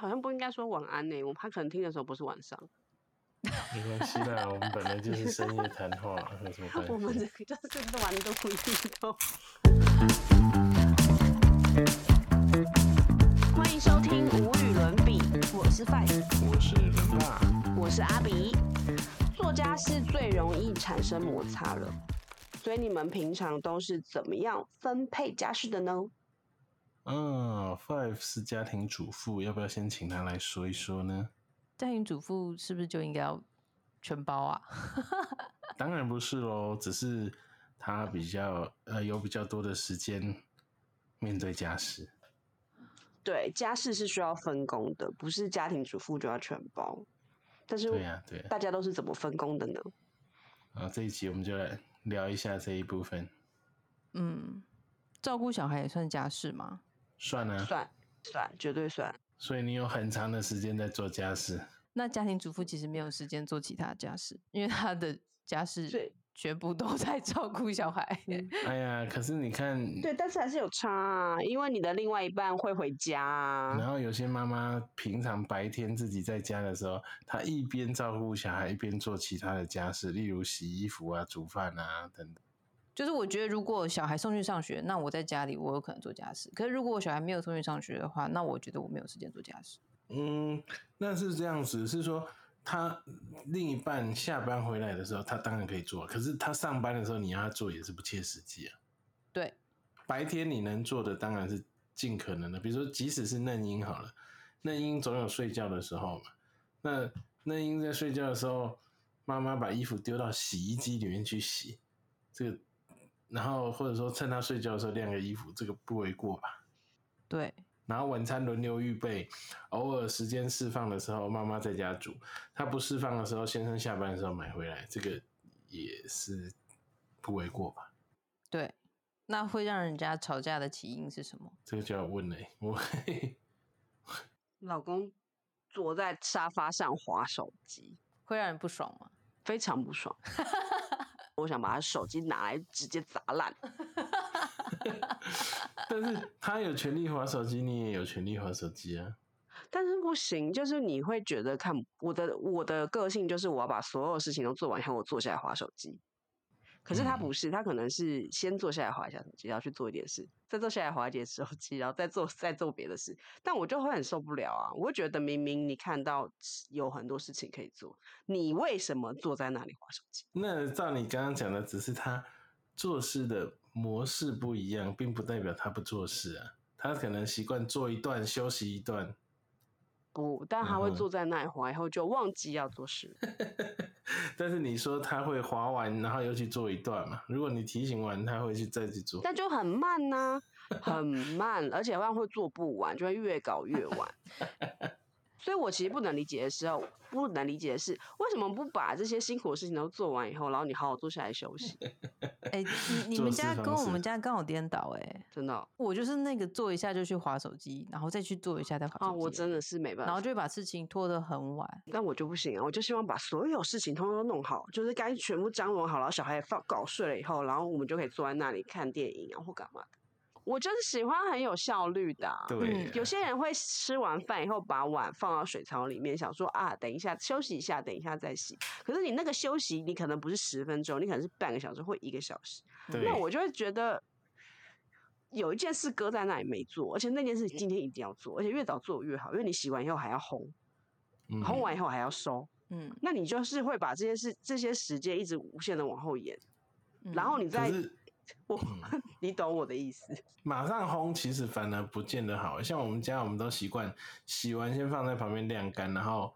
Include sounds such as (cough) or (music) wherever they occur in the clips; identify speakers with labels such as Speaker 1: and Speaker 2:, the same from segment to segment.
Speaker 1: 好像不应该说晚安呢，我怕可能听的时候不是晚上。
Speaker 2: 没关系啦，我们本来就是深夜谈话，(laughs) 有什么关系？
Speaker 1: 我们这个就是玩的不运动。(laughs) 欢迎收听无与伦比，我是 Five，
Speaker 2: 我是伦爸，
Speaker 1: 我是阿比。作家是最容易产生摩擦了，所以你们平常都是怎么样分配家事的呢？
Speaker 2: 嗯，Five 是家庭主妇，要不要先请他来说一说呢？
Speaker 3: 家庭主妇是不是就应该要全包啊？(laughs)
Speaker 2: 当然不是喽，只是他比较呃有比较多的时间面对家事。
Speaker 1: 对，家事是需要分工的，不是家庭主妇就要全包。但是
Speaker 2: 对呀、对呀、
Speaker 1: 大家都是怎么分工的呢？
Speaker 2: 啊，这一集我们就来聊一下这一部分，
Speaker 3: 嗯，照顾小孩也算家事吗？
Speaker 2: 算啊。
Speaker 1: 算算，绝对算。
Speaker 2: 所以你有很长的时间在做家事，
Speaker 3: 那家庭主妇其实没有时间做其他家事，因为她的家事
Speaker 1: 对 (laughs)
Speaker 3: 全部都在照顾小孩。
Speaker 2: 哎呀，可是你看，
Speaker 1: 对，但是还是有差啊，因为你的另外一半会回家啊。
Speaker 2: 然后有些妈妈平常白天自己在家的时候，她一边照顾小孩，一边做其他的家事，例如洗衣服啊、煮饭啊等等。
Speaker 3: 就是我觉得，如果小孩送去上学，那我在家里我有可能做家事。可是如果我小孩没有送去上学的话，那我觉得我没有时间做家事。
Speaker 2: 嗯，那是这样子，是说他另一半下班回来的时候，他当然可以做，可是他上班的时候你要他做也是不切实际啊。
Speaker 3: 对，
Speaker 2: 白天你能做的当然是尽可能的，比如说即使是嫩婴好了，嫩婴总有睡觉的时候嘛。那嫩婴在睡觉的时候，妈妈把衣服丢到洗衣机里面去洗，这个，然后或者说趁他睡觉的时候晾个衣服，这个不为过吧？
Speaker 3: 对，
Speaker 2: 然后晚餐轮流预备，偶尔时间释放的时候，妈妈在家煮；他不释放的时候，先生下班的时候买回来，这个也是不为过吧？
Speaker 3: 对，那会让人家吵架的起因是什么？
Speaker 2: 这个就要问嘞、我 (laughs)
Speaker 1: 老公坐在沙发上划手机，
Speaker 3: 会让人不爽吗？
Speaker 1: 非常不爽。(laughs) 我想把他手机拿来直接砸烂。(laughs)
Speaker 2: 但是他有权利划手机，你也有权利划手机啊。
Speaker 1: 但是不行，就是你会觉得看我的我的个性就是我要把所有事情都做完以后，我坐下来划手机。可是他不是，他可能是先坐下来划一下手机，然后去做一点事，再坐下来划一点手机，然后再做再做别的事。但我就会很受不了啊！我会觉得明明你看到有很多事情可以做，你为什么坐在那里划手机？
Speaker 2: 那照你刚刚讲的，只是他做事的模式不一样，并不代表他不做事啊。他可能习惯做一段休息一段，
Speaker 1: 不，但他会坐在那里滑，以后就忘记要做事。(laughs)
Speaker 2: 但是你说他会滑完，然后又去做一段嘛？如果你提醒完，他会去再去做。
Speaker 1: 但就很慢呐、很慢，而且万会做不完，就会越搞越晚。(laughs) 所以我其实不能理解的时候，不能理解的是，为什么不把这些辛苦的事情都做完以后，然后你好好坐下来休息？(laughs)
Speaker 3: 哎、你你们家跟我们家刚好颠倒哎、
Speaker 1: 真的哦
Speaker 3: 我就是那个做一下就去划手机，然后再去做一下再划手
Speaker 1: 啊，
Speaker 3: 机。
Speaker 1: 我真的是没办法。
Speaker 3: 然后就会把事情拖得很晚。
Speaker 1: 但我就不行啊，我就希望把所有事情通通都弄好，就是该全部张罗好，然后小孩也放搞睡了以后，然后我们就可以坐在那里看电影啊或干嘛的。我就是喜欢很有效率的啊、
Speaker 2: 对
Speaker 1: 有些人会吃完饭以后把碗放到水槽里面，想说啊，等一下休息一下，等一下再洗。可是你那个休息，你可能不是十分钟，你可能是半个小时或一个小时。
Speaker 2: 对
Speaker 1: 那我就会觉得有一件事搁在那里没做，而且那件事今天一定要做，而且越早做越好，因为你洗完以后还要烘，
Speaker 2: 嗯
Speaker 1: 烘完以后还要收，
Speaker 3: 嗯，
Speaker 1: 那你就是会把这些事、这些时间一直无限的往后延，
Speaker 3: 嗯
Speaker 1: 然后你再我，(laughs) 你懂我的意思？
Speaker 2: 马上烘，其实反而不见得好。像我们家，我们都习惯洗完先放在旁边晾干，然后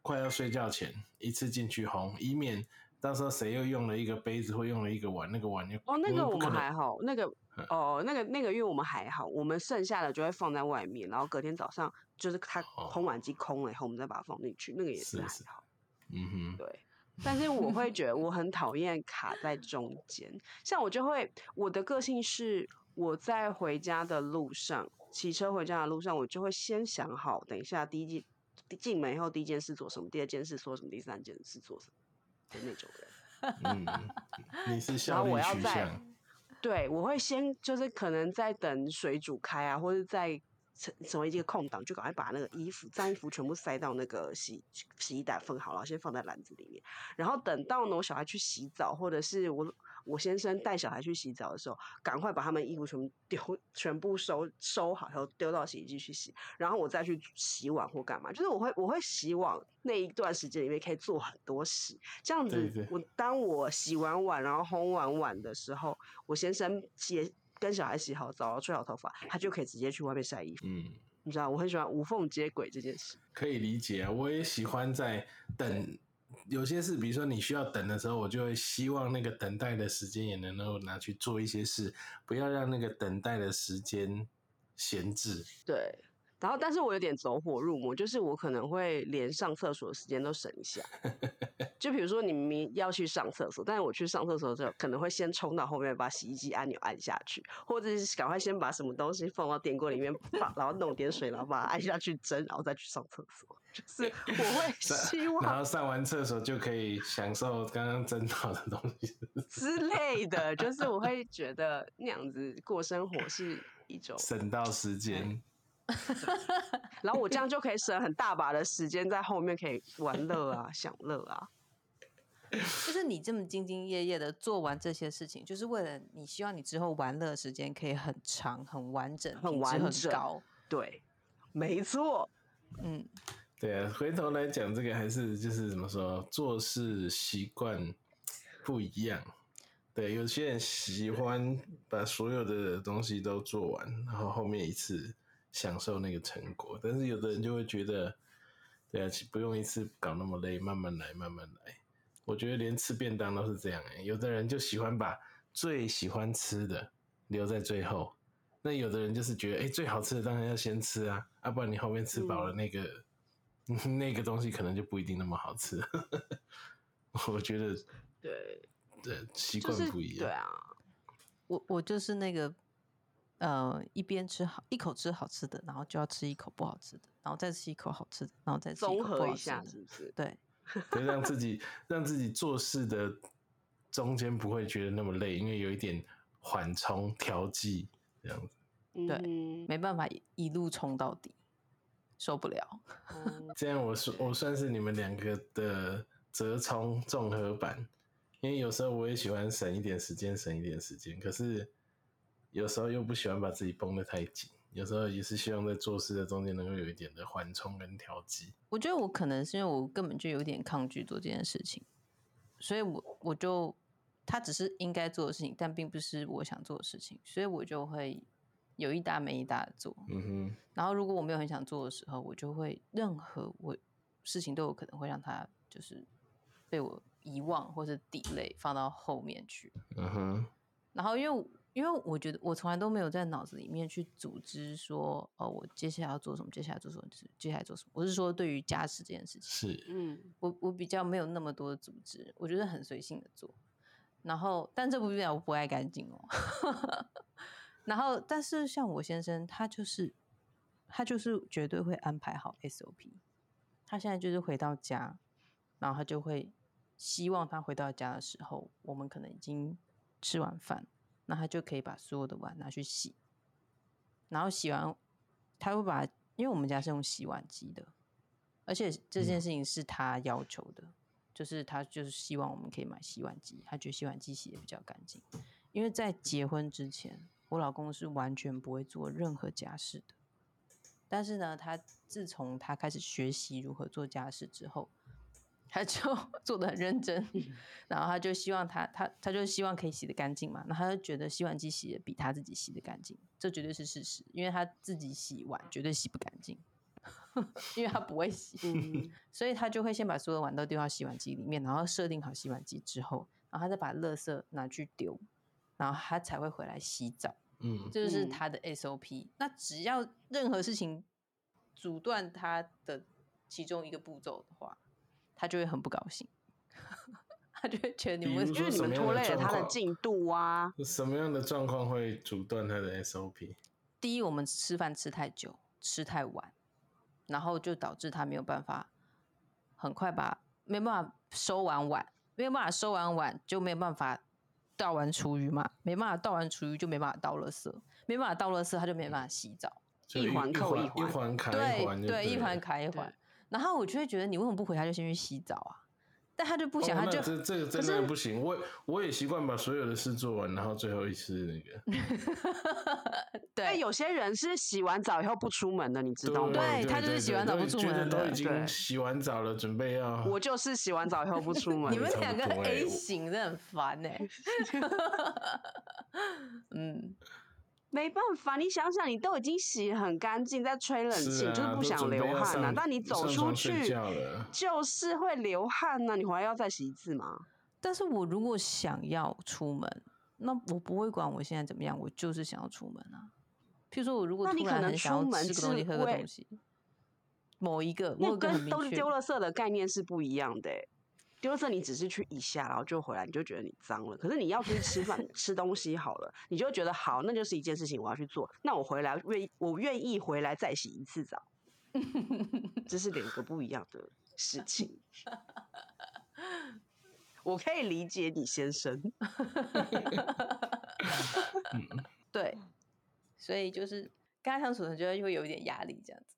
Speaker 2: 快要睡觉前一次进去烘，以免到时候谁又用了一个杯子或用了一个碗，那个碗又
Speaker 1: 哦，那个我们还好，那个
Speaker 2: 嗯
Speaker 1: 哦，那个那个，因为我们还好，我们剩下的就会放在外面，然后隔天早上就是它
Speaker 2: 哦
Speaker 1: 烘碗机空了以后，我们再把它放进去，那个也
Speaker 2: 是是
Speaker 1: 还好。
Speaker 2: 嗯哼，
Speaker 1: 对，但是我会 (laughs) 觉得我很讨厌卡在中间，像我就会，我的个性是我在回家的路上，骑车回家的路上，我就会先想好，等一下第一件进门以后第一件事做什么，第二件事做什么，第三件事做什么的那种人。(laughs)
Speaker 2: 嗯，你是
Speaker 1: 然
Speaker 2: 效率
Speaker 1: 后我要在
Speaker 2: 取向，
Speaker 1: 对，我会先就是可能在等水煮开啊，或者在成成为一个空档，就赶快把那个衣服脏衣服全部塞到那个洗洗衣袋分好，然后先放在篮子里面，然后等到呢我小孩去洗澡，或者是我我先生带小孩去洗澡的时候，赶快把他们衣服全部丢全部收收好，然后丢到洗衣机去洗，然后我再去洗碗或干嘛，就是我会我会洗碗那一段时间里面可以做很多事，这样子
Speaker 2: 对。对
Speaker 1: 我当我洗完碗然后烘完碗的时候，我先生洗跟小孩洗好澡，吹好头发，他就可以直接去外面晒衣服。
Speaker 2: 嗯，
Speaker 1: 你知道，我很喜欢无缝接轨这件事。
Speaker 2: 可以理解啊，我也喜欢在等。有些事，比如说你需要等的时候，我就会希望那个等待的时间也能够拿去做一些事，不要让那个等待的时间闲置。
Speaker 1: 对，然后但是我有点走火入魔，就是我可能会连上厕所的时间都省一下。就比如说你明明要去上厕所，但是我去上厕所的时候，可能会先冲到后面把洗衣机按钮按下去，或者是赶快先把什么东西放到电锅里面，把然后弄点水，然后把它按下去蒸，然后再去上厕所。就是我会 (laughs) 希望
Speaker 2: 然
Speaker 1: 望
Speaker 2: 后上完厕所就可以享受刚刚蒸到的东西。(laughs)
Speaker 1: 之类的，就是我会觉得那样子过生活是一种
Speaker 2: 省到时间。(laughs)
Speaker 1: 然后我这样就可以省很大把的时间在后面可以玩乐啊、享乐啊。(laughs)
Speaker 3: 就是你这么兢兢业业的做完这些事情，就是为了你希望你之后玩乐的时间可以很长、很完整、
Speaker 1: 很
Speaker 3: 品质
Speaker 1: 完整
Speaker 3: 高。
Speaker 1: 对，没错，
Speaker 3: 嗯，
Speaker 2: 对啊，回头来讲，这个还是就是怎么说，做事习惯不一样。对，有些人喜欢把所有的东西都做完，然后后面一次享受那个成果，但是有的人就会觉得，对啊，不用一次搞那么累，慢慢来，慢慢来。我觉得连吃便当都是这样、欸，有的人就喜欢把最喜欢吃的留在最后，那有的人就是觉得，哎、最好吃的当然要先吃啊，要、不然你后面吃饱了，那个、那个东西可能就不一定那么好吃。(laughs) 我觉得，
Speaker 1: 对，
Speaker 2: 对，习惯不一样。
Speaker 1: 对啊，
Speaker 3: 我我就是那个呃，一边吃好一口吃好吃的，然后就要吃一口不好吃的，然后再吃一口好吃的，然后再
Speaker 1: 综合一下。是不是？
Speaker 3: 对，(laughs)
Speaker 2: 就，让自己让自己做事的中间不会觉得那么累，因为有一点缓冲调剂这样子。
Speaker 3: 对
Speaker 1: 嗯
Speaker 3: 没办法一一路冲到底，受不了。
Speaker 1: 嗯 (laughs)
Speaker 2: 这样我算我算是你们两个的折冲综合版，因为有时候我也喜欢省一点时间，省一点时间，可是有时候又不喜欢把自己绷得太紧，有时候也是希望在做事的中间能够有一点的缓冲跟调剂。
Speaker 3: 我觉得我可能是因为我根本就有点抗拒做这件事情，所以我我就它只是应该做的事情，但并不是我想做的事情，所以我就会有一搭没一搭的做。
Speaker 2: 嗯哼，
Speaker 3: 然后如果我没有很想做的时候，我就会任何我事情都有可能会让它就是被我遗忘或是 delay 放到后面去。
Speaker 2: 嗯哼，
Speaker 3: 然后因为因为我觉得我从来都没有在脑子里面去组织说，哦，我接下来要做什么，接下来做什么，接下来做什么。我是说对于家事这件事情，
Speaker 2: 是，
Speaker 1: 嗯，
Speaker 3: 我我比较没有那么多的组织，我觉得很随性的做。然后，但这不代表我不爱干净哦。(laughs) 然后，但是像我先生，他就是他就是绝对会安排好 SOP。他现在就是回到家，然后他就会希望他回到家的时候，我们可能已经吃完饭，那他就可以把所有的碗拿去洗。然后洗完，他会把，因为我们家是用洗碗机的，而且这件事情是他要求的，就是他就是希望我们可以买洗碗机，他觉得洗碗机洗的比较干净。因为在结婚之前，我老公是完全不会做任何家事的。但是呢，他自从他开始学习如何做家事之后，他就 (laughs) 做的很认真，(laughs) 然后他就希望他他他就希望可以洗的干净嘛，那他就觉得洗碗机洗的比他自己洗的干净，这绝对是事实，因为他自己洗碗绝对洗不干净，(laughs) 因为他不会洗，
Speaker 1: 嗯
Speaker 3: 所以他就会先把所有的碗都丢到洗碗机里面，然后设定好洗碗机之后，然后他再把垃圾拿去丢，然后他才会回来洗澡。
Speaker 2: 嗯，
Speaker 3: 这就是
Speaker 1: 嗯
Speaker 3: 他的 SOP。那只要任何事情阻断他的其中一个步骤的话，他就会很不高兴，(laughs) 他就会觉得你们
Speaker 2: 比如
Speaker 1: 因为你们拖累了他的进度啊。
Speaker 2: 什么样的状况会阻断他的 SOP？
Speaker 3: 第一，我们吃饭吃太久，吃太晚，然后就导致他没有办法很快把没办法收完碗，没有办法收完碗就没有办法倒完厨余嘛，没办法倒完厨余就没办法倒垃圾，没办法倒垃圾他就没办法洗澡。
Speaker 2: 就
Speaker 1: 一环扣
Speaker 2: 一
Speaker 1: 一环
Speaker 2: 环卡一
Speaker 3: 对
Speaker 2: 环就
Speaker 3: 对，一环
Speaker 2: 了
Speaker 3: 卡一环。然后我就会觉得你为什么不回他就先去洗澡啊？但他就不想，
Speaker 2: 哦
Speaker 3: 他就
Speaker 2: 这这个真的不行。我我也习惯把所有的事做完，然后最后一次那个。(laughs)
Speaker 3: 对
Speaker 1: 但有些人是洗完澡以后不出门的，你知道吗？
Speaker 3: 对他就是洗完澡不出门的
Speaker 2: 觉得都已经
Speaker 1: 对
Speaker 2: 洗完澡了，准备要。
Speaker 1: 我就是洗完澡以后不出门。(laughs)
Speaker 3: 你们两个 A
Speaker 2: 我
Speaker 3: 型的很烦哎、(laughs) 嗯，
Speaker 1: 没办法，你想想，你都已经洗很干净，在吹冷气，
Speaker 2: 是啊，
Speaker 1: 就是不想流汗呐、
Speaker 2: 上
Speaker 1: 但你走出去就是会流汗呐、你回来要再洗一次吗？
Speaker 3: 但是我如果想要出门，那我不会管我现在怎么样，我就是想要出门啊。譬如说，我如果突
Speaker 1: 那你可能
Speaker 3: 然很想要
Speaker 1: 出门
Speaker 3: 吃个东西、喝个东西，某一个，我
Speaker 1: 那跟都是丢了色的概念是不一样的、欸。丢垃圾你只是去一下，然后就回来，你就觉得你脏了。可是你要出去吃饭、(laughs) 吃东西好了，你就会觉得好，那就是一件事情我要去做。那我回来愿我愿意回来再洗一次澡，(laughs) 这是两个不一样的事情。我可以理解你先生，(laughs)
Speaker 3: 对，所以就是跟他相处的就会会有一点压力这样子。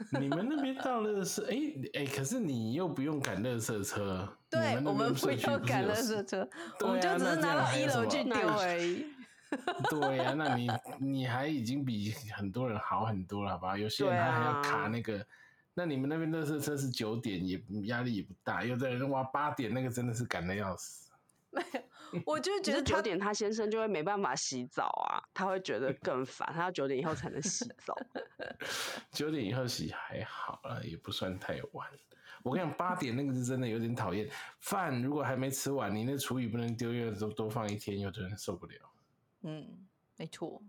Speaker 3: (laughs)
Speaker 2: 你们那边到垃圾，哎、哎、可是你又不用赶垃圾车。
Speaker 3: 对，我们不
Speaker 2: 边社区
Speaker 3: 要赶垃
Speaker 2: 是有
Speaker 3: 圾车，
Speaker 2: 对
Speaker 3: 我们就只是拿到一楼去丢而已。
Speaker 2: 对呀、那你你还已经比很多人好很多了，好吧？有些人他还要
Speaker 1: 啊
Speaker 2: 卡那个。那你们那边垃圾车是九点，也压力也不大。有的人哇八点那个真的是赶的要死。(laughs)
Speaker 3: 我就 (laughs) 觉
Speaker 1: 觉得九点他先生就会没办法洗澡啊，他会觉得 (laughs) 更烦，他要九点以后才能洗澡。
Speaker 2: 九点以后洗还好啦，也不算太晚。我跟你讲，八点那个是真的有点讨厌。饭如果还没吃完，你那厨余不能丢，因为多多放一天，有的人受不了。
Speaker 3: 嗯，没错，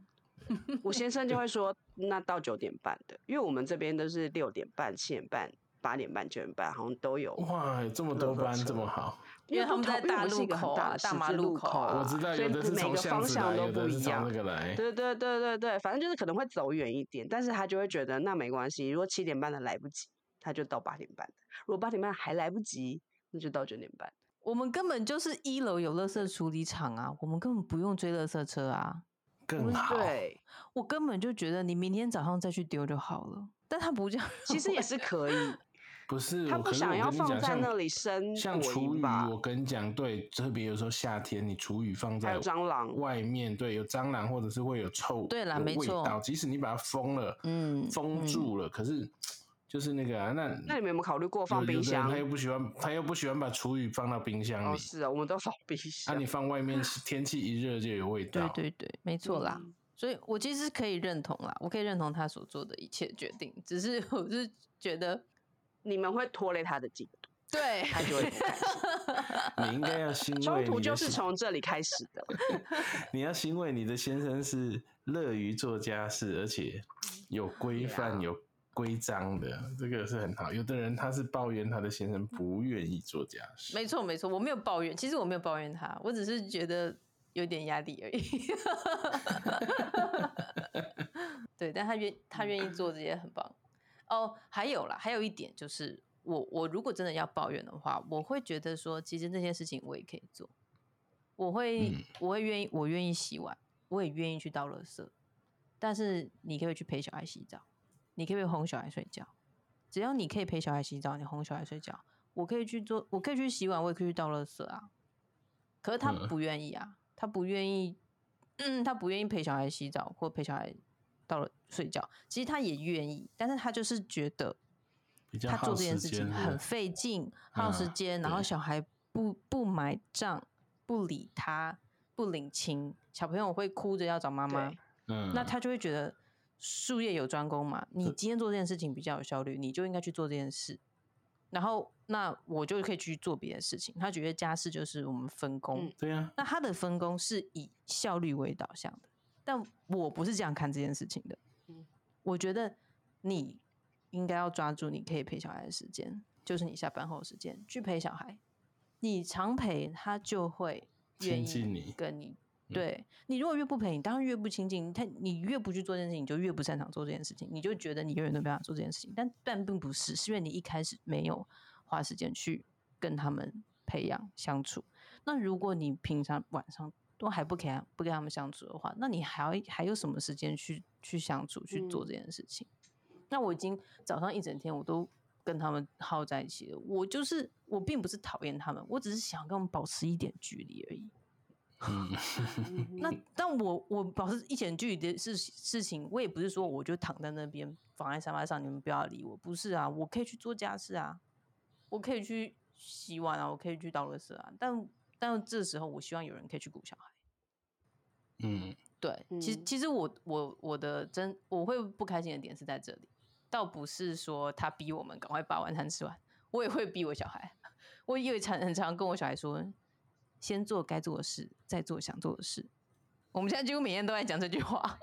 Speaker 1: 我先生就会说，那到九点半的，因为我们这边都是六点半、七点半、八点半、九点半，好像都有。
Speaker 2: 哇，这么多班，这么好。
Speaker 3: 因为他们在大路口啊大马
Speaker 1: 路
Speaker 3: 路口啊
Speaker 2: 我知道
Speaker 1: 所以
Speaker 2: 有的是从
Speaker 1: 每个方
Speaker 2: 巷子来，
Speaker 1: 向都不
Speaker 2: 有的是从
Speaker 1: 一样。对对对对对，反正就是可能会走远一点，但是他就会觉得那没关系，如果七点半的来不及，他就到八点半的；如果八点半还来不及，那就到九点半。
Speaker 3: 我们根本就是一楼有垃圾处理厂啊，我们根本不用追垃圾车啊。
Speaker 2: 更好。
Speaker 1: 对，
Speaker 3: 我根本就觉得你明天早上再去丢就好了，但他不这样，
Speaker 1: 其实也是可以，
Speaker 2: 不是，
Speaker 1: 他不想要放在那里生
Speaker 2: 像厨余，我跟你讲，对，特别有时候夏天你厨余放在
Speaker 1: 还有蟑螂
Speaker 2: 外面，对，有蟑螂或者是会有臭，
Speaker 3: 对啦没错
Speaker 2: 味道。即使你把它封了，
Speaker 3: 嗯
Speaker 2: 封
Speaker 3: 嗯
Speaker 2: 住了，可是就是那个啊，那
Speaker 1: 那你们有没有考虑过放冰箱
Speaker 2: 他？又不喜欢，他又不喜欢把厨余放到冰箱
Speaker 1: 哦，
Speaker 2: 里，
Speaker 1: 是啊，我们都放冰
Speaker 2: 啊，
Speaker 1: 箱。
Speaker 2: 你放外面天气一热就有味道。
Speaker 3: 对对对，没错啦。
Speaker 1: 嗯
Speaker 3: 所以我其实可以认同啦，我可以认同他所做的一切决定，只是我是觉得，
Speaker 1: 你们会拖累他的进度，
Speaker 3: 对，
Speaker 1: 他就会不开心。(laughs)
Speaker 2: 你应该要欣
Speaker 1: 冲突
Speaker 2: 慰你的先
Speaker 1: 就是从这里开始的。(laughs)
Speaker 2: 你要欣慰你的先生是乐于做家事，而且有规范、
Speaker 1: 啊
Speaker 2: 有规章的，这个是很好。有的人他是抱怨他的先生不愿意做家事，
Speaker 3: 没错没错，我没有抱怨，其实我没有抱怨他，我只是觉得有点压力而已。(laughs) 对，但他愿他愿意做这些很棒。哦，还有啦，还有一点就是，我我如果真的要抱怨的话，我会觉得说，其实这些事情我也可以做，我会、
Speaker 2: 嗯。
Speaker 3: 我会愿意，我愿意洗碗，我也愿意去倒垃圾，但是你可以去陪小孩洗澡，你可以哄小孩睡觉，只要你可以陪小孩洗澡，你哄小孩睡觉，我可以去做，我可以去洗碗，我也可以去倒垃圾啊。可是他
Speaker 2: 嗯。
Speaker 3: 不愿意啊，他不愿意，嗯，他不愿意陪小孩洗澡或陪小孩到了睡觉。其实他也愿意，但是他就是觉得他做这件事情很费劲、(laughs) 耗时
Speaker 2: 嗯
Speaker 3: 间，然后小孩不不买账、不理他、不领情，小朋友会哭着要找妈妈，
Speaker 2: 嗯，
Speaker 3: 那他就会觉得术业有专攻嘛，你今天做这件事情比较有效率，你就应该去做这件事。然后，那我就可以去做别的事情。他觉得家事就是我们分工，
Speaker 1: 嗯
Speaker 2: 对呀、
Speaker 3: 那他的分工是以效率为导向的，但我不是这样看这件事情的。
Speaker 1: 嗯
Speaker 3: 我觉得你应该要抓住你可以陪小孩的时间，就是你下班后的时间去陪小孩。你常陪他，就会愿意
Speaker 2: 亲近你
Speaker 3: 跟你。
Speaker 2: 嗯
Speaker 3: 对你如果越不陪，你当然越不亲近。他你越不去做这件事情，你就越不擅长做这件事情，你就觉得你永远都没办法做这件事情。但但并不是，是因为你一开始没有花时间去跟他们培养相处。那如果你平常晚上都还不给他不跟他们相处的话，那你还要还有什么时间去去相处去做
Speaker 1: 嗯
Speaker 3: 这件事情？那我已经早上一整天我都跟他们耗在一起了，我就是我并不是讨厌他们，我只是想跟他们保持一点距离而已。
Speaker 2: 嗯，(laughs)
Speaker 3: 那但我我保持一点距离的事事情，我也不是说我就躺在那边放在沙发上，你们不要理我，不是啊，我可以去做家事啊，我可以去洗碗啊，我可以去倒垃圾啊，但但这时候我希望有人可以去顾小孩。
Speaker 2: 嗯，
Speaker 3: 对，其实
Speaker 1: 嗯
Speaker 3: 其实我我我的真我会不开心的点是在这里，倒不是说他逼我们赶快把晚餐吃完，我也会逼我小孩，我也常很常跟我小孩说，先做该做的事，再做想做的事。我们现在几乎每天都在讲这句话。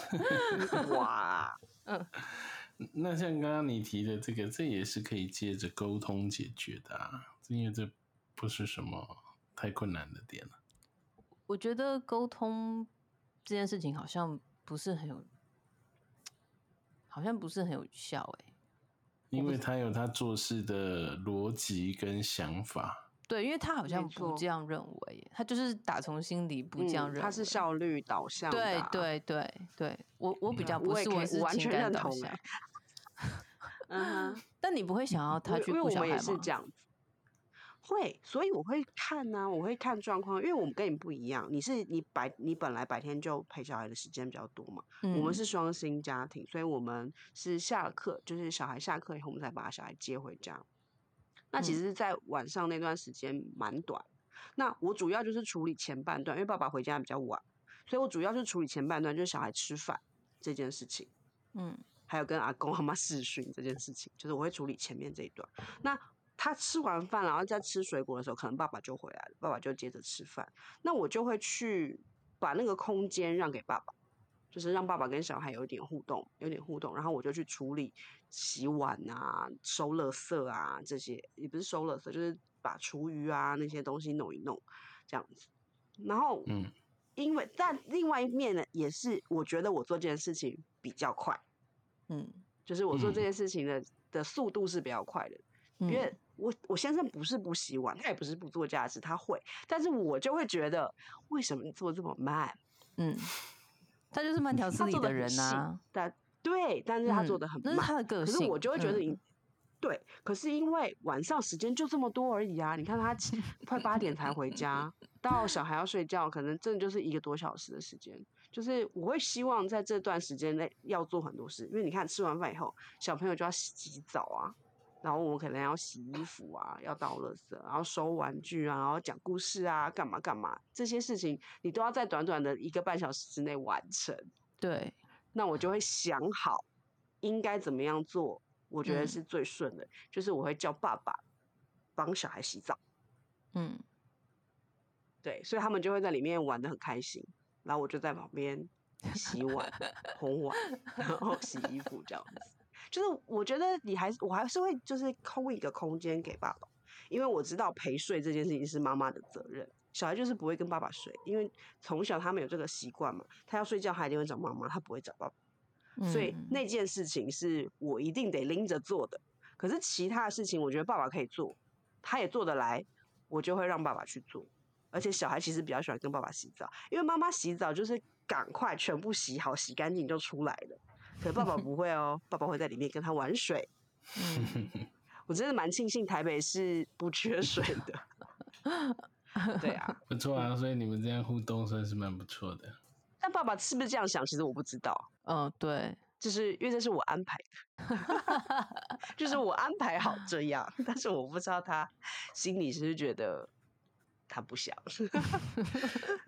Speaker 3: (laughs)
Speaker 1: 哇，嗯 (laughs)
Speaker 2: 那像刚刚你提的这个，这也是可以借着沟通解决的啊，因为这不是什么太困难的点了。
Speaker 3: 我觉得沟通这件事情好像不是很有，好像不是很有效哎、
Speaker 2: 因为他有他做事的逻辑跟想法，
Speaker 3: 对，因为他好像不
Speaker 1: 错
Speaker 3: 这样认为，他就是打从心里不这样认为。
Speaker 1: 嗯他是效率导向的
Speaker 3: 对
Speaker 1: 啊，
Speaker 3: 对对对，我我比较不是，
Speaker 1: 我也可以
Speaker 3: 我是
Speaker 1: 完全
Speaker 3: 情感导向
Speaker 1: 认同欸。嗯。(laughs)
Speaker 3: 但你不会想要他去顾
Speaker 1: 因为我们也
Speaker 3: 小孩吗？
Speaker 1: 是这样子，会，所以我会看呢、我会看状况，因为我们跟你不一样，你是你白你本来白天就陪小孩的时间比较多嘛，我们
Speaker 3: 嗯
Speaker 1: 是双薪家庭，所以我们是下了课，就是小孩下课以后，我们才把小孩接回家。那其
Speaker 3: 嗯
Speaker 1: 实，在晚上那段时间蛮短。那我主要就是处理前半段，因为爸爸回家比较晚，所以我主要是处理前半段，就是小孩吃饭这件事情。
Speaker 3: 嗯
Speaker 1: 还有跟阿公阿妈视讯这件事情，就是我会处理前面这一段。那他吃完饭，然后在吃水果的时候，可能爸爸就回来了，爸爸就接着吃饭。那我就会去把那个空间让给爸爸，就是让爸爸跟小孩有一点互动，有点互动。然后我就去处理洗碗啊、收垃圾啊这些，也不是收垃圾，就是把厨余啊那些东西弄一弄，这样子。然后，
Speaker 2: 嗯，
Speaker 1: 因为但另外一面呢，也是我觉得我做这件事情比较快。
Speaker 3: 嗯
Speaker 1: 就是我做这
Speaker 2: 嗯
Speaker 1: 件事情的、的速度是比较快的，
Speaker 3: 嗯，
Speaker 1: 因为我我先生不是不洗碗，他也不是不做家事，他会，但是我就会觉得为什么你做这么慢？
Speaker 3: 嗯，他就是慢条斯理的人呐、，
Speaker 1: 但对，但是他做
Speaker 3: 嗯
Speaker 1: 的很慢，
Speaker 3: 那是他的个
Speaker 1: 可是。我就会觉得你、
Speaker 3: 嗯
Speaker 1: 对，可是因为晚上时间就这么多而已啊，你看他七快八点才回家，(laughs) 到小孩要睡觉，可能真的就是一个多小时的时间。就是我会希望在这段时间内要做很多事，因为你看吃完饭以后，小朋友就要洗澡啊，然后我可能要洗衣服啊，要倒垃圾，然后收玩具啊，然后讲故事啊，干嘛干嘛，这些事情你都要在短短的一个半小时之内完成。
Speaker 3: 对，
Speaker 1: 那我就会想好应该怎么样做，我觉得
Speaker 3: 嗯
Speaker 1: 是最顺的，就是我会叫爸爸帮小孩洗澡，
Speaker 3: 嗯
Speaker 1: 对，所以他们就会在里面玩的很开心，然后我就在旁边洗碗、(laughs) 烘碗，然后洗衣服这样子。就是我觉得你还是我还是会就是空一个空间给爸爸，因为我知道陪睡这件事情是妈妈的责任。小孩就是不会跟爸爸睡，因为从小他们有这个习惯嘛，他要睡觉他一定会找妈妈，他不会找爸爸。
Speaker 3: 嗯，
Speaker 1: 所以那件事情是我一定得拎着做的。可是其他的事情，我觉得爸爸可以做，他也做得来，我就会让爸爸去做。而且小孩其实比较喜欢跟爸爸洗澡，因为妈妈洗澡就是赶快全部洗好、洗干净就出来了。可爸爸不会哦，爸爸会在里面跟他玩水。(laughs)
Speaker 3: 嗯
Speaker 1: 我真的蛮庆幸台北是不缺水的。(laughs) 对啊，
Speaker 2: 不错啊，所以你们这样互动算是蛮不错的。
Speaker 1: 但爸爸是不是这样想，其实我不知道。
Speaker 3: 嗯，对，
Speaker 1: 就是因为这是我安排的，(laughs) 就是我安排好这样，但是我不知道他心里是不是觉得他不想。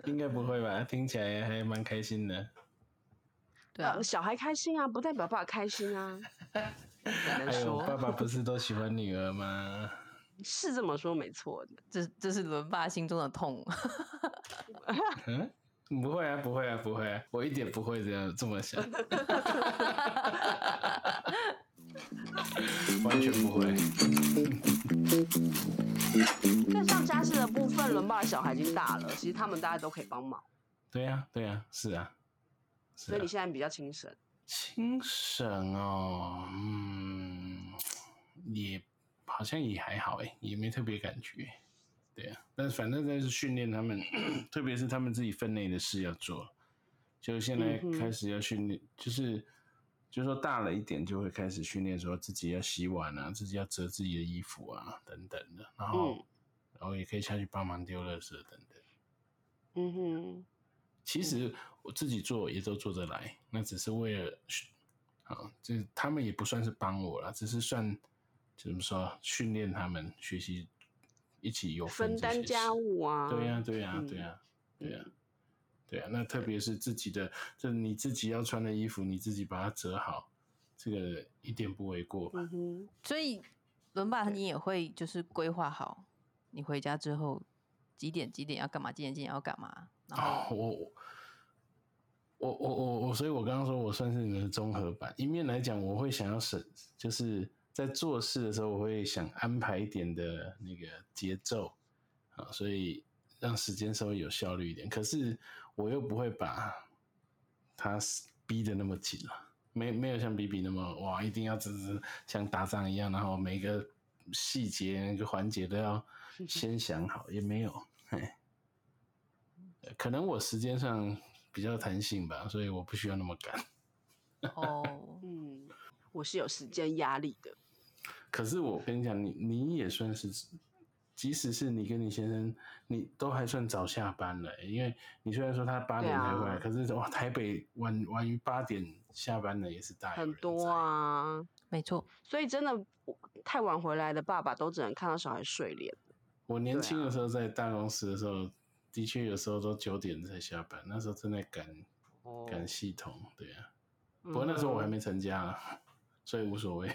Speaker 2: 应该不会吧？听起来还蛮开心的。
Speaker 3: 对啊
Speaker 1: 呃，小孩开心啊，不代表爸爸开心啊。(laughs)
Speaker 2: 爸，爸不是都喜欢女儿吗？(laughs)
Speaker 1: 是这么说没错的。
Speaker 3: 这这是伦爸心中的痛。(laughs)
Speaker 2: 嗯，不会啊，不会啊，不会啊，我一点不会这样这么想，完全不会。
Speaker 1: 但像家事的部分，伦爸的小孩已经大了，其实他们大家都可以帮忙，
Speaker 2: 对呀、对呀、啊，是啊
Speaker 1: 所以你。现在比较轻省。
Speaker 2: 清省哦，嗯，也好像也还好哎，也没特别感觉。对啊，但是反正就是训练他们，(clears throat) 特别是他们自己分内的事要做，就现在开始要训练，就是就是说大了一点就会开始训练，说自己要洗碗啊，自己要折自己的衣服啊，等等的，然后、
Speaker 1: 嗯
Speaker 2: 然后也可以下去帮忙丢垃圾等等。
Speaker 1: 嗯哼，
Speaker 2: 其实我自己做也都做得来，那只是为了，啊，这他们也不算是帮我了，只是算怎么说训练他们学习一起有
Speaker 1: 分担家
Speaker 2: 事
Speaker 1: 务啊，
Speaker 2: 对呀、对呀、
Speaker 1: 嗯
Speaker 2: 对呀、对呀、对呀、那特别是自己的，这你自己要穿的衣服，你自己把它折好，这个一点不为过吧？
Speaker 1: 嗯，
Speaker 3: 所以伦爸你也会就是规划好，你回家之后几点几点要干嘛，几点几点要干嘛，然
Speaker 2: 哦，
Speaker 3: 后
Speaker 2: 我我我我我，所以我刚刚说我算是你的综合版。一面来讲，我会想要省，就是在做事的时候，我会想安排一点的那个节奏啊，所以让时间稍微有效率一点。可是我又不会把它逼得那么紧了，没没有像比比那么哇，一定要只是像打仗一样，然后每个细节那个环节都要 (laughs) 先想好，也没有，嘿。呃可能我时间上比较弹性吧，所以我不需要那么赶。
Speaker 3: 哦，(laughs)
Speaker 1: 嗯，我是有时间压力的，
Speaker 2: 可是我跟你讲，你你也算是，即使是你跟你先生，你都还算早下班了欸、因为你虽然说他八点才回来，
Speaker 1: 啊
Speaker 2: 可是哇，台北晚晚于八点下班的也是大人
Speaker 1: 很多。啊，
Speaker 3: 没错，
Speaker 1: 所以真的太晚回来的爸爸都只能看到小孩睡脸。
Speaker 2: 我年轻的时候在大公司的时候，的确有时候都九点才下班，那时候正在赶
Speaker 1: 哦
Speaker 2: 赶系统，对啊。不过那时候我还
Speaker 1: 嗯
Speaker 2: 没成家啊，(laughs) 所以无所谓。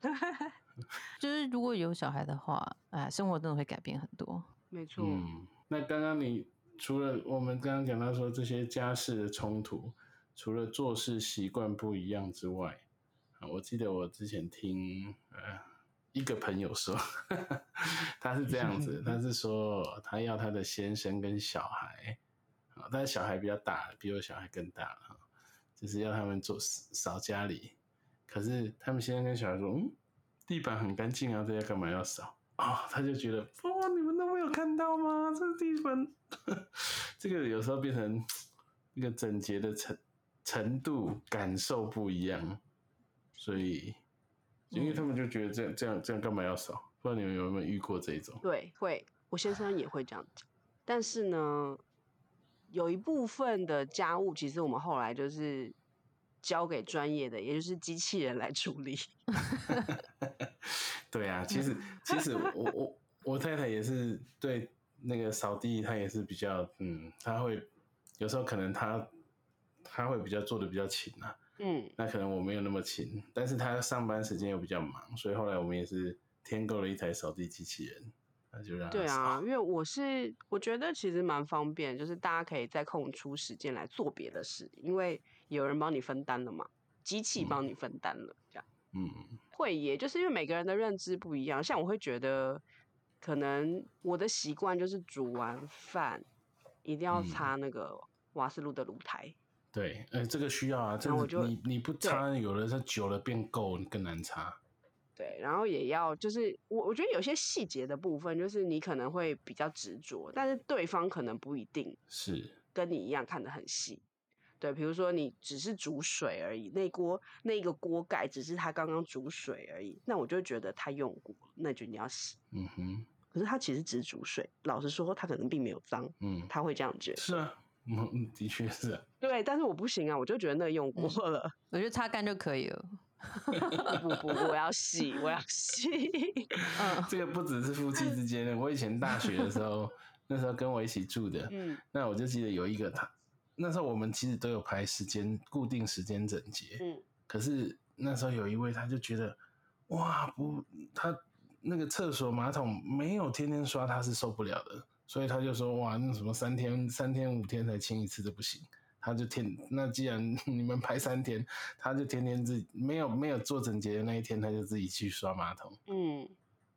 Speaker 2: (laughs)
Speaker 3: 就是如果有小孩的话，哎，生活真的会改变很多。
Speaker 1: 没错，
Speaker 2: 嗯，那刚刚你除了我们刚刚讲到说这些家事的冲突，除了做事习惯不一样之外，啊，我记得我之前听呃一个朋友说，(laughs) 他是这样子，他是说他要他的先生跟小孩，啊，但是小孩比较大，比我小孩更大了，就是要他们做扫家里，可是他们先生跟小孩说，嗯，地板很干净啊，这要干嘛要扫？啊、他就觉得哇，你们都没有看到吗？这地板，(laughs) 这个有时候变成一个整洁的程程度感受不一样，所以因为他们就觉得这样这样这样干嘛要扫？不知道你们有没有遇过这种？
Speaker 1: 对，会，我先生也会这样讲。但是呢，有一部分的家务，其实我们后来就是交给专业的，也就是机器人来处理。(laughs)
Speaker 2: 对啊，其实 (laughs) 其实我我我太太也是对那个扫地，她也是比较嗯，她会有时候可能她她会比较做的比较勤啊，
Speaker 1: 嗯，
Speaker 2: 那可能我没有那么勤，但是他上班时间又比较忙，所以后来我们也是添购了一台扫地机器人，那就让她
Speaker 1: 对啊，因为我是我觉得其实蛮方便，就是大家可以再空出时间来做别的事，因为有人帮你分担了嘛，机器帮你分担了，这样。
Speaker 2: 嗯。
Speaker 1: 会耶，就是因为每个人的认知不一样，像我会觉得，可能我的习惯就是煮完饭一定要
Speaker 2: 嗯。
Speaker 1: 擦那个瓦斯炉的炉台，
Speaker 2: 对，呃，这个需要啊，这
Speaker 1: 然后我就
Speaker 2: 你你不擦，有的它久了变垢更难擦。
Speaker 1: 对，然后也要就是我我觉得有些细节的部分，就是你可能会比较执着，但是对方可能不一定
Speaker 2: 是，
Speaker 1: 跟你一样看得很细。对，比如说你只是煮水而已，那锅那个锅盖只是他刚刚煮水而已，那我就会觉得他用过，那就你要洗。
Speaker 2: 嗯哼，
Speaker 1: 可是他其实只是煮水，老实说，他可能并没有脏，
Speaker 2: 嗯，
Speaker 1: 他会这样觉得。
Speaker 2: 是啊，(laughs) 嗯，嗯的确是啊。
Speaker 1: 对，但是我不行啊，我就觉得那用过了，(laughs)
Speaker 3: 我觉得擦干就可以了。(laughs)
Speaker 1: 不不不，我要洗，我要洗。
Speaker 3: 嗯，
Speaker 2: 这个不只是夫妻之间的，我以前大学的时候，那时候跟我一起住的，
Speaker 1: 嗯
Speaker 2: 那我就记得有一个他，那时候我们其实都有排时间，固定时间整洁，
Speaker 1: 嗯
Speaker 2: 可是那时候有一位他就觉得，哇不，他那个厕所马桶没有天天刷，他是受不了的，所以他就说，哇，那什么三天三天五天才清一次都不行。他就天，那既然 (laughs) 你们排三天，他就天天自己没有没有做整洁的那一天，他就自己去刷马桶。
Speaker 1: 嗯，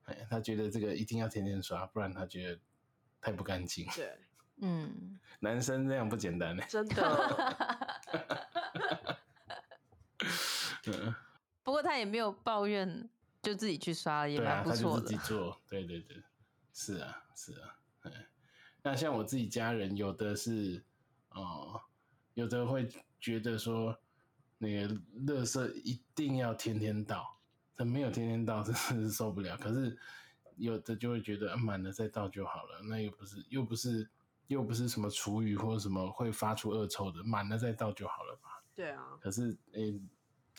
Speaker 2: 哎，他觉得这个一定要天天刷，不然他觉得太不干净。
Speaker 1: 对，(laughs)
Speaker 3: 嗯，
Speaker 2: 男生这样不简单呢。
Speaker 1: 真的，(laughs)
Speaker 2: 嗯，
Speaker 3: 不过他也没有抱怨，就自己去刷，也蛮不错的
Speaker 2: 他就自己。做。对对对，是啊，是啊，嗯，那像我自己家人，有的是哦、有的会觉得说，那个垃圾一定要天天倒，他没有天天倒真的是受不了。可是有的就会觉得啊满了再倒就好了，那又不是又不是又不是什么厨余或者什么会发出恶臭的，满了再倒就好了吧？
Speaker 1: 对啊，
Speaker 2: 可是诶、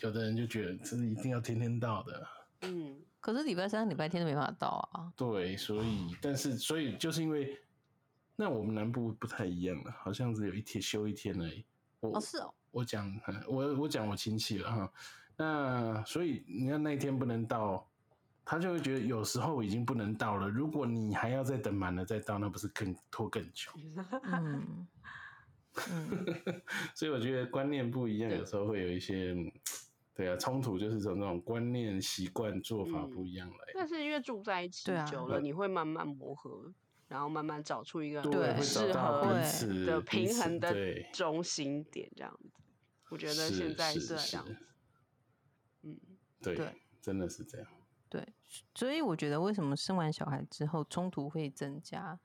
Speaker 2: 有的人就觉得这是一定要天天倒的。
Speaker 1: 嗯，
Speaker 3: 可是礼拜三、礼拜天都没办法到啊。
Speaker 2: 对，所以但是所以就是因为，那我们南部不太一样了，好像只有一天休一天而已。我、
Speaker 3: 哦，是哦，
Speaker 2: 我讲嗯我我讲我亲戚了哈，那所以你看那一天不能到，他就会觉得有时候已经不能到了，如果你还要再等满了再到，那不是更拖更久？
Speaker 3: 嗯嗯，(laughs)
Speaker 2: 所以我觉得观念不一样，有时候会有一些。嗯对啊，冲突就是从那种观念、习惯、做法不一样来的。
Speaker 1: 但是因为住在一起久了，你会慢慢磨合，然后慢慢找出一个
Speaker 3: 对
Speaker 1: 适合
Speaker 2: 彼此
Speaker 1: 的平衡的中心点，这样子。我觉得现在
Speaker 2: 是
Speaker 1: 是这样子，嗯，
Speaker 2: 对，
Speaker 3: 对
Speaker 2: 真的是这样。
Speaker 3: 对，所以我觉得为什么生完小孩之后冲突会增加，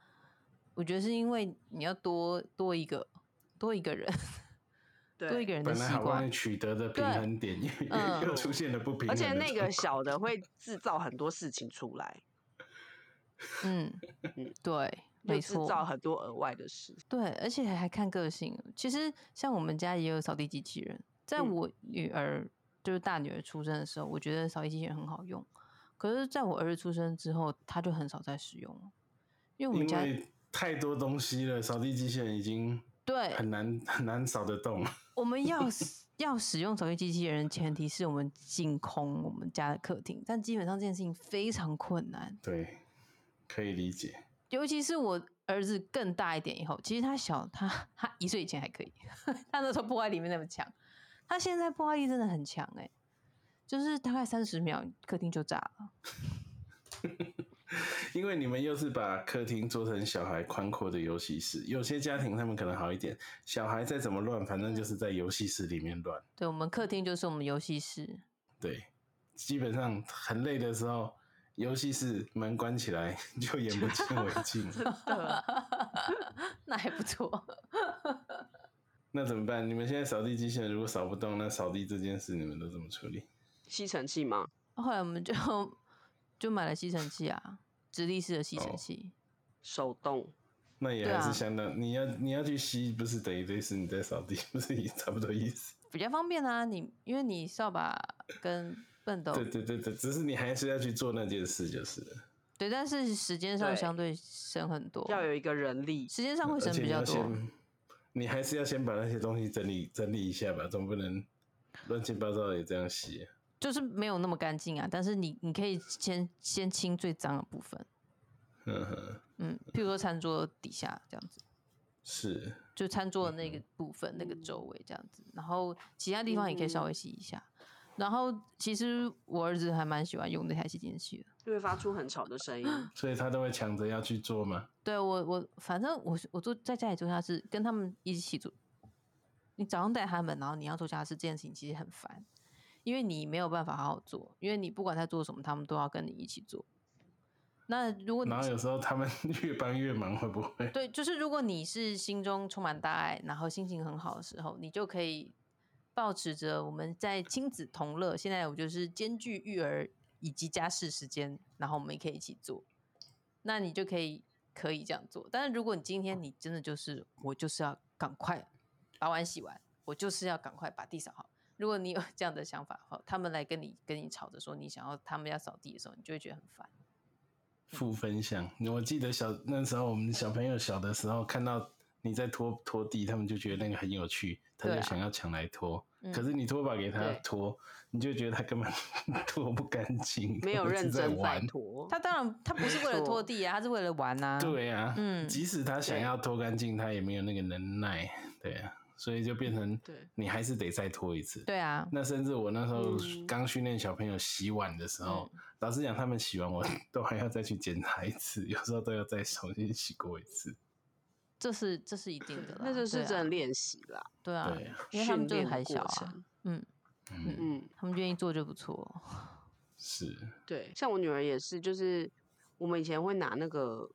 Speaker 3: 我觉得是因为你要多多一个多一个人，多一个。人的习惯，
Speaker 2: 取得的平衡点，(laughs) 又
Speaker 3: 嗯
Speaker 2: 又出现了不平衡
Speaker 1: 而。且那个小的会 (laughs) 制造很多事情出来，(laughs)
Speaker 3: 嗯
Speaker 1: 嗯，
Speaker 3: 对，
Speaker 1: 会
Speaker 3: 没
Speaker 1: 制造
Speaker 3: 错，
Speaker 1: 很多额外的事。
Speaker 3: 对，而且还看个性。其实像我们家也有扫地机器人，在
Speaker 1: 嗯
Speaker 3: 我女儿就是大女儿出生的时候，我觉得扫地机器人很好用。可是，在我儿子出生之后，他就很少再使用了，因为我们家
Speaker 2: 太多东西了，扫地机器人已经
Speaker 3: 对
Speaker 2: 很难很难扫得动。
Speaker 3: 我们要 (laughs) 要使用扫地机器人，前提是我们净空我们家的客厅，但基本上这件事情非常困难，
Speaker 2: 对，可以理解。
Speaker 3: 尤其是我儿子更大一点以后，其实他小，他他一岁以前还可以，(laughs) 他那时候破坏力没那么强，他现在破坏力真的很强哎、就是大概三十秒客厅就炸了，(laughs) (laughs)
Speaker 2: 因为你们又是把客厅做成小孩宽阔的游戏室，有些家庭他们可能好一点，小孩再怎么乱，反正就是在游戏室里面乱。
Speaker 3: 对我们客厅就是我们游戏室，
Speaker 2: 对，基本上很累的时候，游戏室门关起来 (laughs) 就眼不见为净。(laughs)
Speaker 3: 那还不错。
Speaker 2: 那怎么办？你们现在扫地机器人如果扫不动，那扫地这件事你们都怎么处理？
Speaker 1: 吸尘器吗？
Speaker 3: 后来我们就就买了吸尘器啊，直立式的吸尘器。
Speaker 1: 手动？
Speaker 2: 那也还是相当，你要你要去吸，不是等于类似你在扫地，(laughs) 不是也差不多意思？
Speaker 3: 比较方便啊，你因为你扫把跟畚斗
Speaker 2: 对对对对，只是你还是要去做那件事就是了。
Speaker 3: 对，但是时间上相对省很多，
Speaker 1: 要有一个人力。
Speaker 3: 时间上会省比较多。
Speaker 2: 先，你还是要先把那些东西整理整理一下吧，总不能乱七八糟的也这样洗。
Speaker 3: 就是没有那么干净啊，但是你你可以先先清最脏的部分，
Speaker 2: 嗯哼，
Speaker 3: 嗯，譬如说餐桌底下这样子，
Speaker 2: 是，
Speaker 3: 就餐桌的那个部分、那个周围这样子，然后其他地方也可以稍微洗一下。然后其实我儿子还蛮喜欢用那台洗净器的，
Speaker 1: 就会发出很吵的声音。
Speaker 2: 所以他都会抢着要去做嘛？(laughs)
Speaker 3: 对我我反正我我做在家里做家事，跟他们一起做。你早上带他们，然后你要做家事，这件事情其实很烦，因为你没有办法好好做，因为你不管在做什么，他们都要跟你一起做。那如果你
Speaker 2: 然后有时候他们 (laughs) 越帮越忙，会不会？
Speaker 3: 对，就是如果你是心中充满大爱，然后心情很好的时候，你就可以保持着我们在亲子同乐。现在我就是兼具育儿以及家事时间，然后我们也可以一起做。那你就可以可以这样做。但是如果你今天你真的就是我就是要赶快把碗洗完，我就是要赶快把地扫好。如果你有这样的想法的话，他们来跟你跟你吵着说你想要他们要扫地的时候，你就会觉得很烦。
Speaker 2: 负分享。我记得小那时候我们小朋友小的时候，看到你在拖拖地，他们就觉得那个很有趣，他就想要抢来拖。
Speaker 3: 嗯
Speaker 2: 可是你拖把给他
Speaker 1: 对
Speaker 2: 拖，你就觉得他根本 (laughs) 拖不干净，
Speaker 1: 没有认真在
Speaker 2: 玩。
Speaker 1: 拖。
Speaker 3: 他当然他不是为了拖地啊，他是为了玩、啊。(laughs)
Speaker 2: 对啊，
Speaker 3: 嗯
Speaker 2: 即使他想要拖干净，他也没有那个能耐。对啊，所以就变成
Speaker 1: 对
Speaker 2: 你还是得再拖一次。
Speaker 3: 对啊，
Speaker 2: 那甚至我那时候
Speaker 1: 嗯
Speaker 2: 刚训练小朋友洗碗的时候，老实讲，他们洗完我 (laughs) 都还要再去检查一次，有时候都要再重新洗过一次。
Speaker 3: 这是这是一定的啦。
Speaker 1: 那就是
Speaker 3: 对啊
Speaker 1: 真的练习啦，
Speaker 3: 对啊，
Speaker 2: 对啊
Speaker 3: 因为他们就还小啊，嗯，
Speaker 2: 嗯，
Speaker 1: 嗯，
Speaker 3: 他们愿意做就不错。
Speaker 2: 是，
Speaker 1: 对，像我女儿也是，就是我们以前会拿那个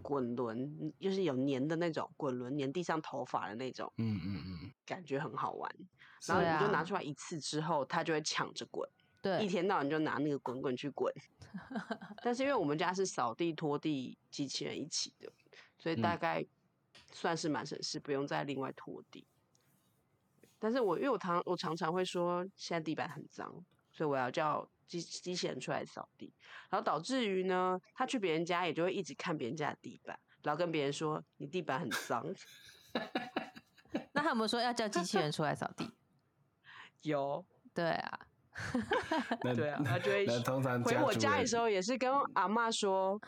Speaker 1: 滚轮，就是有粘的那种滚轮，粘地上头发的那种，
Speaker 2: 嗯嗯嗯，
Speaker 1: 感觉很好玩。然后你就拿出来一次之后，它就会抢着滚，
Speaker 3: 对一，
Speaker 1: 天到晚就拿那个滚滚去滚。(laughs) 但是因为我们家是扫地拖地机器人一起的，所以大
Speaker 2: 嗯
Speaker 1: 概算是蛮省事，不用再另外拖地。但是我因为我常我常常会说现在地板很脏，所以我要叫机机器人出来扫地，然后导致于呢，他去别人家也就会一直看别人家的地板，然后跟别人说你地板很脏。(laughs)
Speaker 3: 那他有没有说要叫机器人出来扫地？(laughs)
Speaker 1: 有，
Speaker 3: 对啊，(laughs)
Speaker 2: 那
Speaker 1: 对啊，他就会
Speaker 2: 那通常
Speaker 1: 回我家的时候也是跟阿嬷说，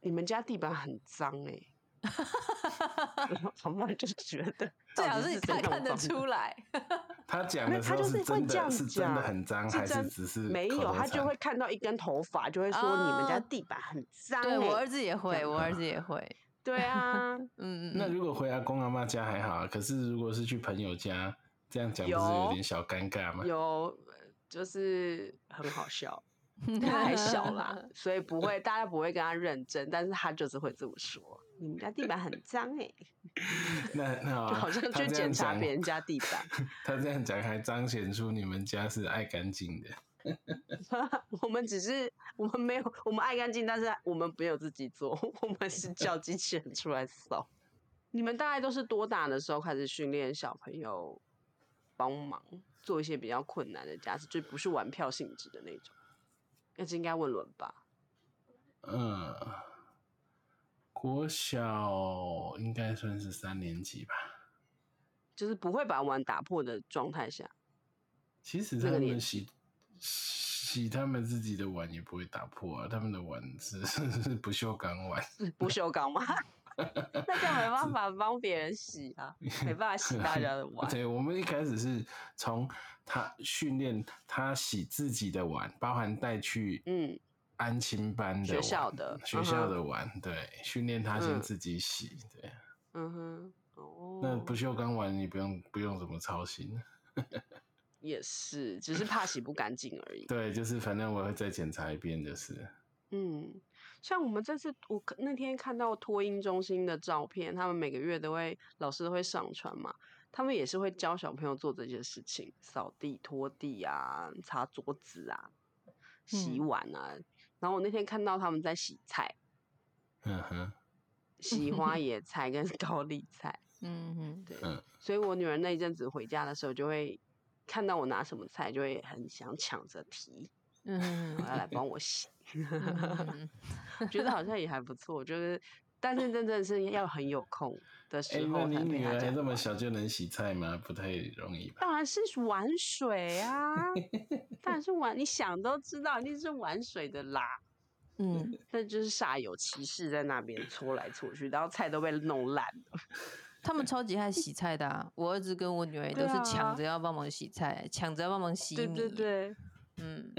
Speaker 1: 你们家地板很脏哎、(laughs) 阿嬷就觉得 (laughs)
Speaker 3: 最好是他看得出来。(laughs)
Speaker 2: 他讲的时候
Speaker 1: 没有他就是会
Speaker 2: 真
Speaker 1: 这样
Speaker 2: 的是真的
Speaker 1: 讲
Speaker 2: 很脏，还是只是
Speaker 1: 没有，他就会看到一根头发，就会说你们家
Speaker 3: 啊
Speaker 1: 地板很脏、欸。
Speaker 3: 对我儿子也会，我儿子也会。
Speaker 1: 对啊，
Speaker 3: 嗯嗯
Speaker 2: 那
Speaker 3: 嗯，
Speaker 2: 如果回阿公阿妈家还好啊，可是如果是去朋友家，这样讲不是有
Speaker 1: 有
Speaker 2: 点小尴尬吗？
Speaker 1: 有呃就是很好笑，(laughs) 他还小啦，(laughs) 所以不会大家不会跟他认真，但是他就是会这么说。你们家地板很脏 (laughs) 哎、
Speaker 2: 那那好啊
Speaker 1: 就好像去检查别人家地板。
Speaker 2: 他这样讲还彰显出你们家是爱干净的。
Speaker 1: 我们只是我们没有我们爱干净，但是我们没有自己做，我们是叫机器人出来扫。你们大概都是多大的时候开始训练小朋友帮忙做一些比较困难的家事，就不是玩票性质的那种？那是应该问伦吧？
Speaker 2: 嗯，国小应该算是三年级吧。
Speaker 1: 就是不会把碗打破的状态下，
Speaker 2: 其实他们洗洗他们自己的碗也不会打破啊，他们的碗是 (laughs) 是不锈钢碗。
Speaker 1: 是不锈钢吗？(laughs) (laughs) 那这样没办法帮别人洗啊，(laughs) 没办法洗大家的碗。
Speaker 2: 对，我们一开始是从他训练他洗自己的碗，包含带去
Speaker 1: 嗯
Speaker 2: 安亲班的
Speaker 1: 学校的
Speaker 2: 学校的碗，对，训练他先
Speaker 1: 嗯
Speaker 2: 自己洗。对，
Speaker 1: 嗯哼，哦，
Speaker 2: 那不锈钢碗你不用不用怎么操心。(laughs)
Speaker 1: 也是，只是怕洗不干净而已。
Speaker 2: 对，就是反正我会再检查一遍，就是。
Speaker 1: 嗯，像我们这次，我可那天看到托婴中心的照片，他们每个月都会老师都会上传嘛，他们也是会教小朋友做这些事情，扫地、拖地啊，擦桌子啊，洗
Speaker 3: 嗯
Speaker 1: 碗啊。然后我那天看到他们在洗菜，
Speaker 2: 嗯哼，
Speaker 1: 洗花野菜跟高丽菜，(laughs)
Speaker 3: 嗯哼，
Speaker 1: 对，
Speaker 2: 嗯
Speaker 1: 所以我女儿那一阵子回家的时候，就会看到我拿什么菜，就会很想抢着提，
Speaker 3: 嗯
Speaker 1: 我要来帮我洗。(laughs) 觉得好像也还不错，就是，但是真正是要很有空的
Speaker 2: 哎、
Speaker 1: 时
Speaker 2: 那你
Speaker 1: 候才陪
Speaker 2: 女儿这么。小就能洗菜吗？不太容易吧？
Speaker 1: 当然是玩水啊，(laughs) 当然是玩，你想都知道一定是玩水的啦。(laughs)
Speaker 3: 嗯，
Speaker 1: 但就是煞有其事在那边搓来搓去，然后菜都被弄烂了。
Speaker 3: 他们超级爱洗菜的啊！我儿子跟我女儿都是抢着要帮忙洗菜，抢着要帮忙洗
Speaker 1: 对
Speaker 3: 米。
Speaker 1: 对对
Speaker 3: 嗯，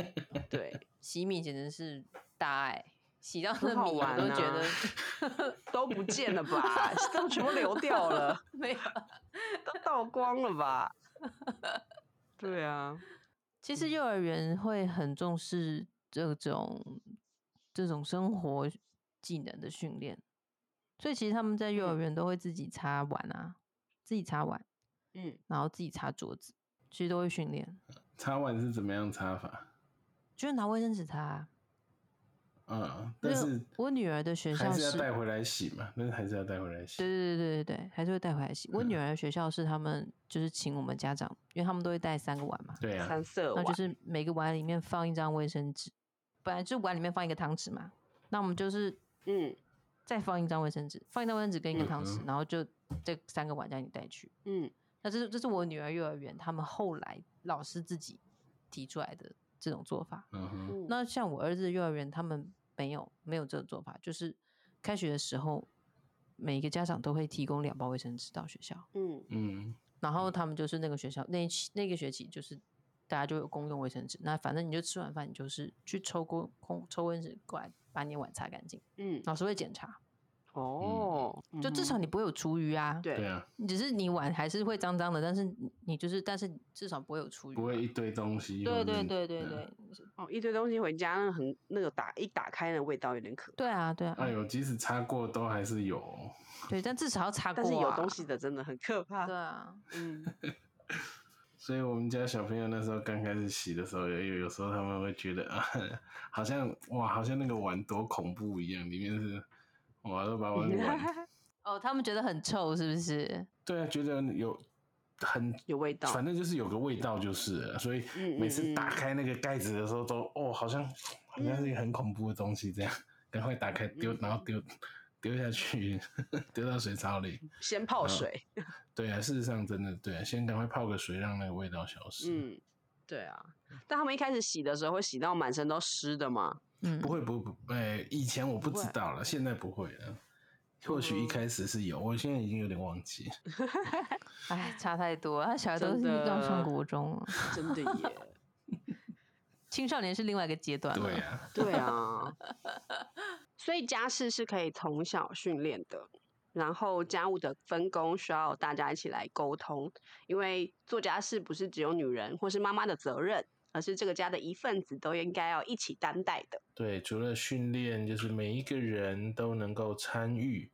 Speaker 1: 对，
Speaker 3: 洗米简直是大爱，洗到
Speaker 1: 很
Speaker 3: 那米我
Speaker 1: 好玩啊
Speaker 3: 都觉得
Speaker 1: 都不见了吧？都全部流掉了，(laughs)
Speaker 3: 没有。
Speaker 1: 都倒光了吧？(laughs) 对啊，
Speaker 3: 其实幼儿园会很重视这种这种生活技能的训练，所以其实他们在幼儿
Speaker 1: 嗯
Speaker 3: 园都会自己擦碗啊，自己擦碗，
Speaker 1: 嗯，
Speaker 3: 然后自己擦桌子，其实都会训练，(laughs)
Speaker 2: 擦碗是怎么样擦法？
Speaker 3: 就是拿卫生纸擦啊。
Speaker 2: 嗯，但是
Speaker 3: 我女儿的学校
Speaker 2: 是要带回来洗嘛，但是还是要带回来洗。
Speaker 3: 对对对对对对，还是会带回来洗。我女儿的学校是他们就是请我们家长，因为他们都会带三个碗嘛，
Speaker 2: 对啊，
Speaker 1: 三色碗
Speaker 3: 那就是每个碗里面放一张卫生纸，本来就碗里面放一个汤匙嘛，那我们就是
Speaker 1: 嗯
Speaker 3: 再放一张卫生纸，放一张卫生纸跟一个汤匙，然后就这三个碗让你带去。
Speaker 1: 嗯
Speaker 3: 那这是这是我女儿幼儿园他们后来老师自己提出来的这种做法。
Speaker 2: 嗯哼，
Speaker 1: 嗯，
Speaker 3: 那像我儿子幼儿园，他们没有没有这种做法，就是开学的时候，每一个家长都会提供两包卫生纸到学校，
Speaker 1: 嗯。
Speaker 2: 嗯，
Speaker 3: 然后他们就是那个学校那那个学期就是大家就有公用卫生纸，那反正你就吃完饭，你就是去抽公空抽卫生纸过来把你的碗擦干净，
Speaker 1: 嗯，
Speaker 3: 老师会检查。
Speaker 1: 哦，
Speaker 3: 就至少你不会有厨余啊。
Speaker 1: 对
Speaker 2: 对啊，
Speaker 3: 只是你碗还是会脏脏的，但是你你就是，但是至少不会有厨余嘛。
Speaker 2: 不会一堆东西。
Speaker 3: 对对对对
Speaker 2: 嗯
Speaker 3: 对，
Speaker 1: 哦，一堆东西回家，那很那个打一打开，那味道有点可怕。
Speaker 3: 对啊对啊，
Speaker 2: 哎呦，即使擦过都还是有哦。
Speaker 3: 对，但至少要擦过、啊。
Speaker 1: 但是有东西的真的很可怕。
Speaker 3: 对啊，
Speaker 1: 嗯，(laughs)
Speaker 2: 所以我们家小朋友那时候刚开始洗的时候，有有有时候他们会觉得啊，好像哇，好像那个碗多恐怖一样，里面是哇，都把我 (laughs) 碗，
Speaker 3: 哦，他们觉得很臭，是不是？
Speaker 2: 对啊，觉得有很
Speaker 1: 有味道。
Speaker 2: 反正就是有个味道就是了，所以每次
Speaker 1: 嗯
Speaker 2: 打开那个盖子的时候都哦，好像好像是一个很恐怖的东西这样，赶快打开丢，然后丢丢下去，丢到水槽里。
Speaker 1: 先泡水。(laughs)
Speaker 2: 对啊，事实上真的对啊，先赶快泡个水，让那个味道消失。
Speaker 1: 嗯，对啊。但他们一开始洗的时候会洗到满身都湿的嘛？
Speaker 3: 嗯
Speaker 2: 不，会不不，哎、以前我不知道了，现在不会了。或许一开始是有，我现在已经有点忘记。(laughs)
Speaker 3: 哎，差太多，他小孩都是
Speaker 1: 真的
Speaker 3: 刚上国中了，
Speaker 1: 真的耶。(laughs)
Speaker 3: 青少年是另外一个阶段了。
Speaker 2: 对啊，(laughs)
Speaker 1: 对啊。所以家事是可以从小训练的，然后家务的分工需要大家一起来沟通，因为做家事不是只有女人或是妈妈的责任，而是这个家的一份子都应该要一起担待的。
Speaker 2: 对，除了训练，就是每一个人都能够参与，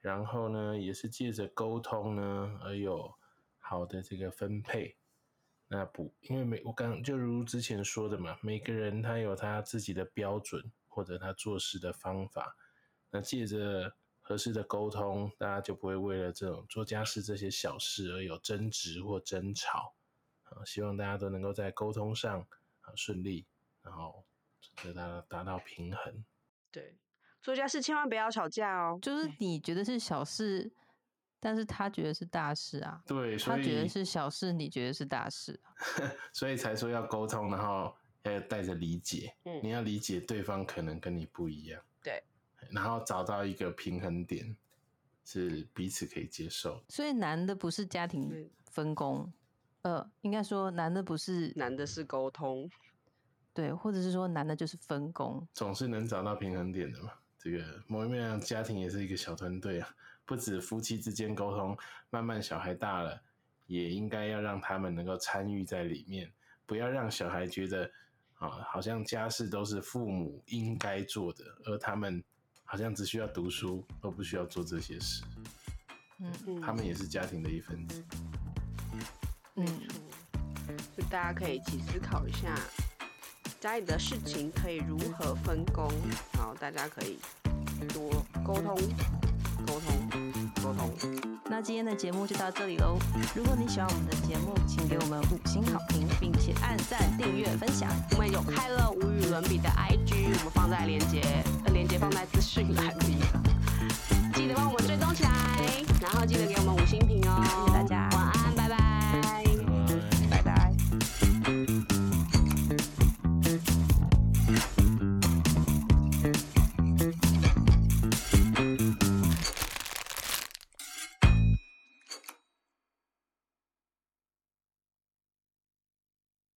Speaker 2: 然后呢，也是借着沟通呢，而有好的这个分配。那不，因为每我刚就如之前说的嘛，每个人他有他自己的标准或者他做事的方法。那借着合适的沟通，大家就不会为了这种做家事这些小事而有争执或争吵。啊，希望大家都能够在沟通上啊顺利，然后得到达到平衡。
Speaker 1: 对，做家事千万不要吵架哦。
Speaker 3: 就是 (laughs) 你觉得是小事，但是他觉得是大事啊。
Speaker 2: 对，所以
Speaker 3: 他觉得是小事，你觉得是大事啊。(laughs)
Speaker 2: 所以才说要沟通，然后要带着理解，
Speaker 1: 嗯
Speaker 2: 你要理解对方可能跟你不一样，
Speaker 1: 对，
Speaker 2: 然后找到一个平衡点，是彼此可以接受。
Speaker 3: 所以难的不是家庭
Speaker 1: 嗯
Speaker 3: 分工，呃，应该说难的不是
Speaker 1: 难的是沟通。
Speaker 3: 对，或者是说难的就是分工。
Speaker 2: 总是能找到平衡点的嘛。这个某一面，家庭也是一个小团队啊，不止夫妻之间沟通，慢慢小孩大了，也应该要让他们能够参与在里面，不要让小孩觉得啊，好像家事都是父母应该做的，而他们好像只需要读书，而不需要做这些事。
Speaker 3: 嗯
Speaker 1: 嗯
Speaker 2: 他们也是家庭的一份子。
Speaker 3: 嗯，
Speaker 1: 就大家可以一起思考一下，家里的事情可以如何分工，然后大家可以多沟通，沟通，沟通。
Speaker 3: 那今天的节目就到这里喽。如果你喜欢我们的节目，请给我们五星好评，并且按赞、订阅、分享。
Speaker 1: 我们有开了无与伦比的 IG，我们放在连接，连接放在资讯栏里。记得帮我们追踪起来，然后记得给我们。